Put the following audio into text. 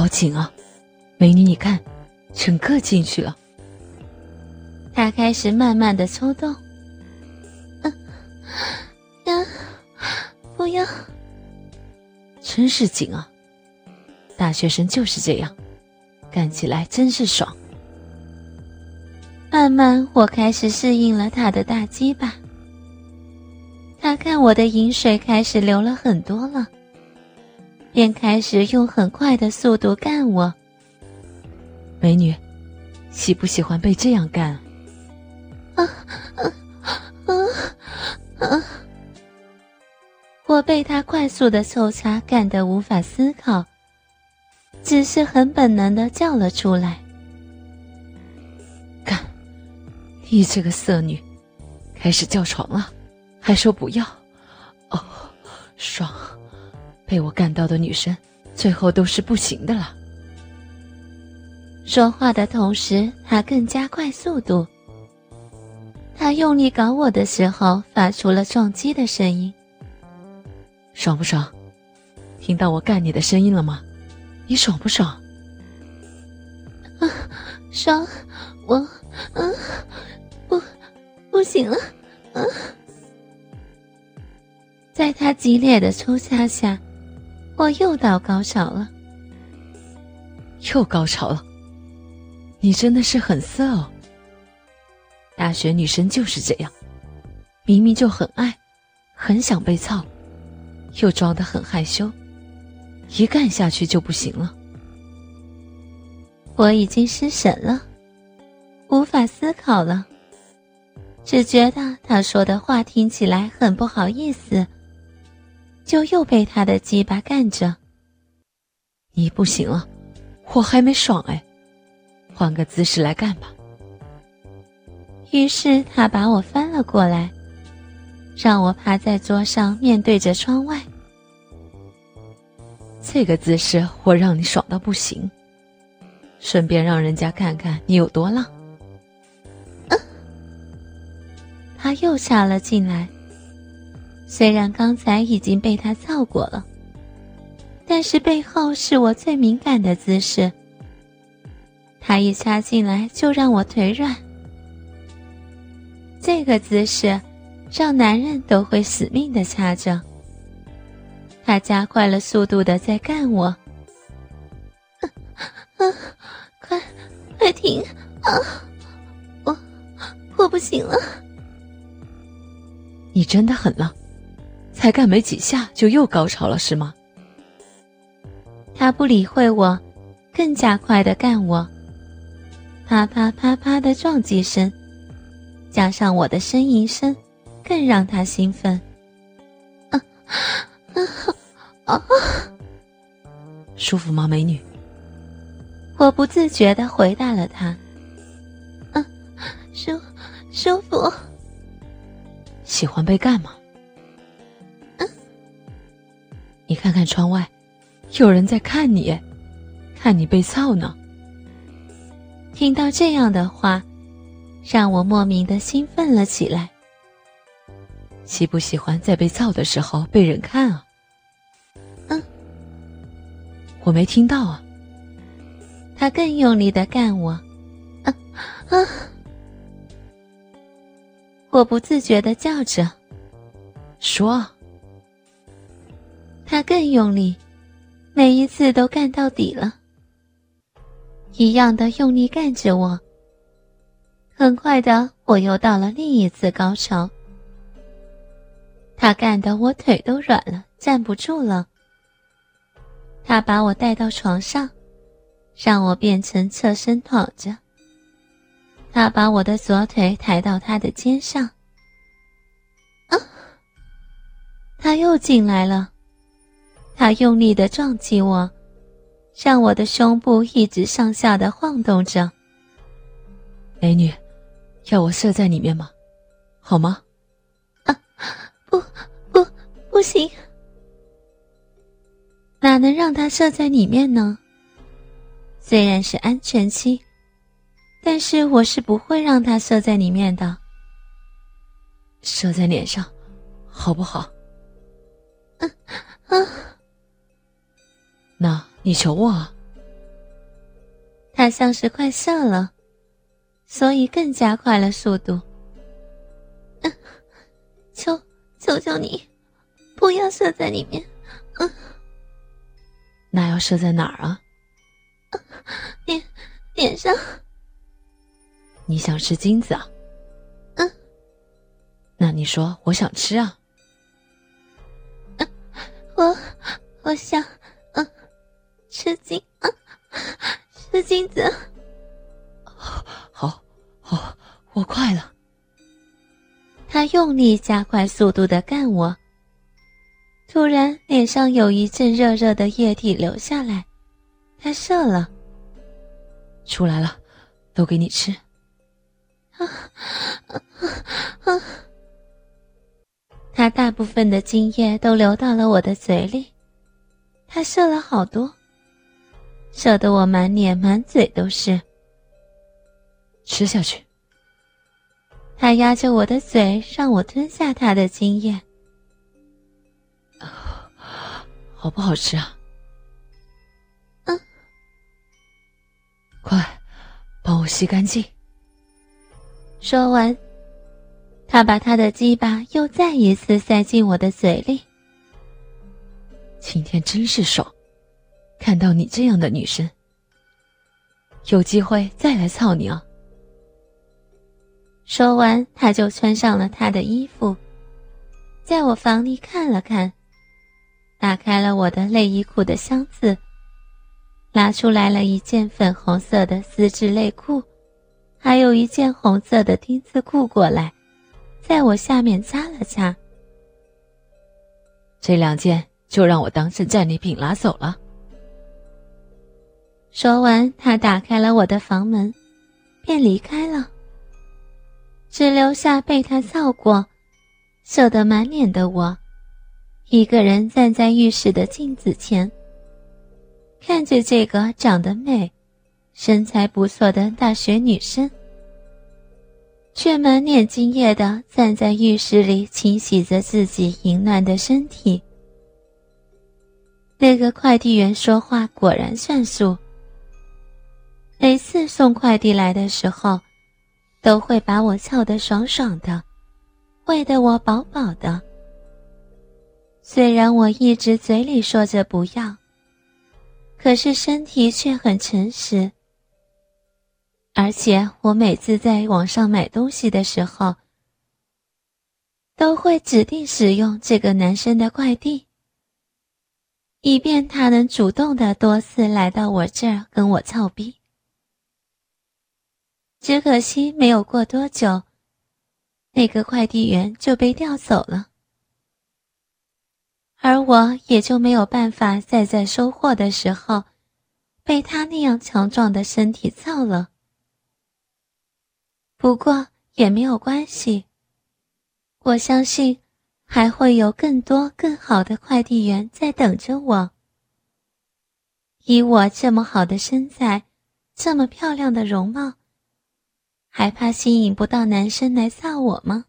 好紧啊！美女，你看，整个进去了。他开始慢慢的抽动。嗯，不要！真是紧啊！大学生就是这样，干起来真是爽。慢慢，我开始适应了他的大鸡巴。他看我的饮水开始流了很多了，便开始用很快的速度干我。美女，喜不喜欢被这样干？啊啊啊啊！我被他快速的抽插干得无法思考，只是很本能的叫了出来。干！你这个色女，开始叫床了。还说不要，哦，爽！被我干到的女生，最后都是不行的了。说话的同时，他更加快速度。他用力搞我的时候，发出了撞击的声音。爽不爽？听到我干你的声音了吗？你爽不爽？啊，爽！我，嗯，不，不行了，嗯。在他激烈的抽插下，我又到高潮了。又高潮了，你真的是很色哦。大学女生就是这样，明明就很爱，很想被操，又装得很害羞，一干下去就不行了。我已经失神了，无法思考了，只觉得他说的话听起来很不好意思。就又被他的鸡巴干着。你不行了，我还没爽哎，换个姿势来干吧。于是他把我翻了过来，让我趴在桌上，面对着窗外。这个姿势我让你爽到不行，顺便让人家看看你有多浪。他又插了进来。虽然刚才已经被他操过了，但是背后是我最敏感的姿势。他一插进来就让我腿软，这个姿势让男人都会死命的掐着。他加快了速度的在干我，啊，快，快停啊！我，我不行了。你真的很浪。才干没几下就又高潮了是吗？他不理会我，更加快的干我。啪啪啪啪的撞击声，加上我的呻吟声，更让他兴奋。啊啊啊！舒服吗，美女？我不自觉的回答了他。嗯，舒舒服。喜欢被干吗？看看窗外，有人在看你，看你被操呢。听到这样的话，让我莫名的兴奋了起来。喜不喜欢在被操的时候被人看啊？嗯，我没听到啊。他更用力的干我，啊啊！我不自觉的叫着，说。他更用力，每一次都干到底了，一样的用力干着我。很快的，我又到了另一次高潮。他干得我腿都软了，站不住了。他把我带到床上，让我变成侧身躺着。他把我的左腿抬到他的肩上。啊！他又进来了。他用力的撞击我，让我的胸部一直上下的晃动着。美女，要我射在里面吗？好吗？啊，不不不行！哪能让他射在里面呢？虽然是安全期，但是我是不会让他射在里面的。射在脸上，好不好？嗯啊。那你求我啊！他像是快射了，所以更加快了速度。求求求你，不要射在里面。嗯，那要射在哪儿啊？脸脸上。你想吃金子啊？嗯。那你说我想吃啊？我我想力加快速度的干我。突然，脸上有一阵热热的液体流下来，他射了，出来了，都给你吃。他大部分的精液都流到了我的嘴里，他射了好多，射得我满脸满嘴都是。吃下去。他压着我的嘴，让我吞下他的精液。好不好吃啊？嗯。快，帮我吸干净。说完，他把他的鸡巴又再一次塞进我的嘴里。今天真是爽，看到你这样的女生，有机会再来操你啊！说完，他就穿上了他的衣服，在我房里看了看，打开了我的内衣裤的箱子，拿出来了一件粉红色的丝质内裤，还有一件红色的丁字裤过来，在我下面擦了擦。这两件就让我当成战利品拿走了。说完，他打开了我的房门，便离开了。只留下被他操过、射得满脸的我，一个人站在浴室的镜子前，看着这个长得美、身材不错的大学女生，却满脸惊艳的站在浴室里清洗着自己淫乱的身体。那个快递员说话果然算数，每次送快递来的时候。都会把我操得爽爽的，喂得我饱饱的。虽然我一直嘴里说着不要，可是身体却很诚实。而且我每次在网上买东西的时候，都会指定使用这个男生的快递，以便他能主动的多次来到我这儿跟我操逼。只可惜没有过多久，那个快递员就被调走了，而我也就没有办法再在收货的时候被他那样强壮的身体操了。不过也没有关系，我相信还会有更多更好的快递员在等着我。以我这么好的身材，这么漂亮的容貌。还怕吸引不到男生来操我吗？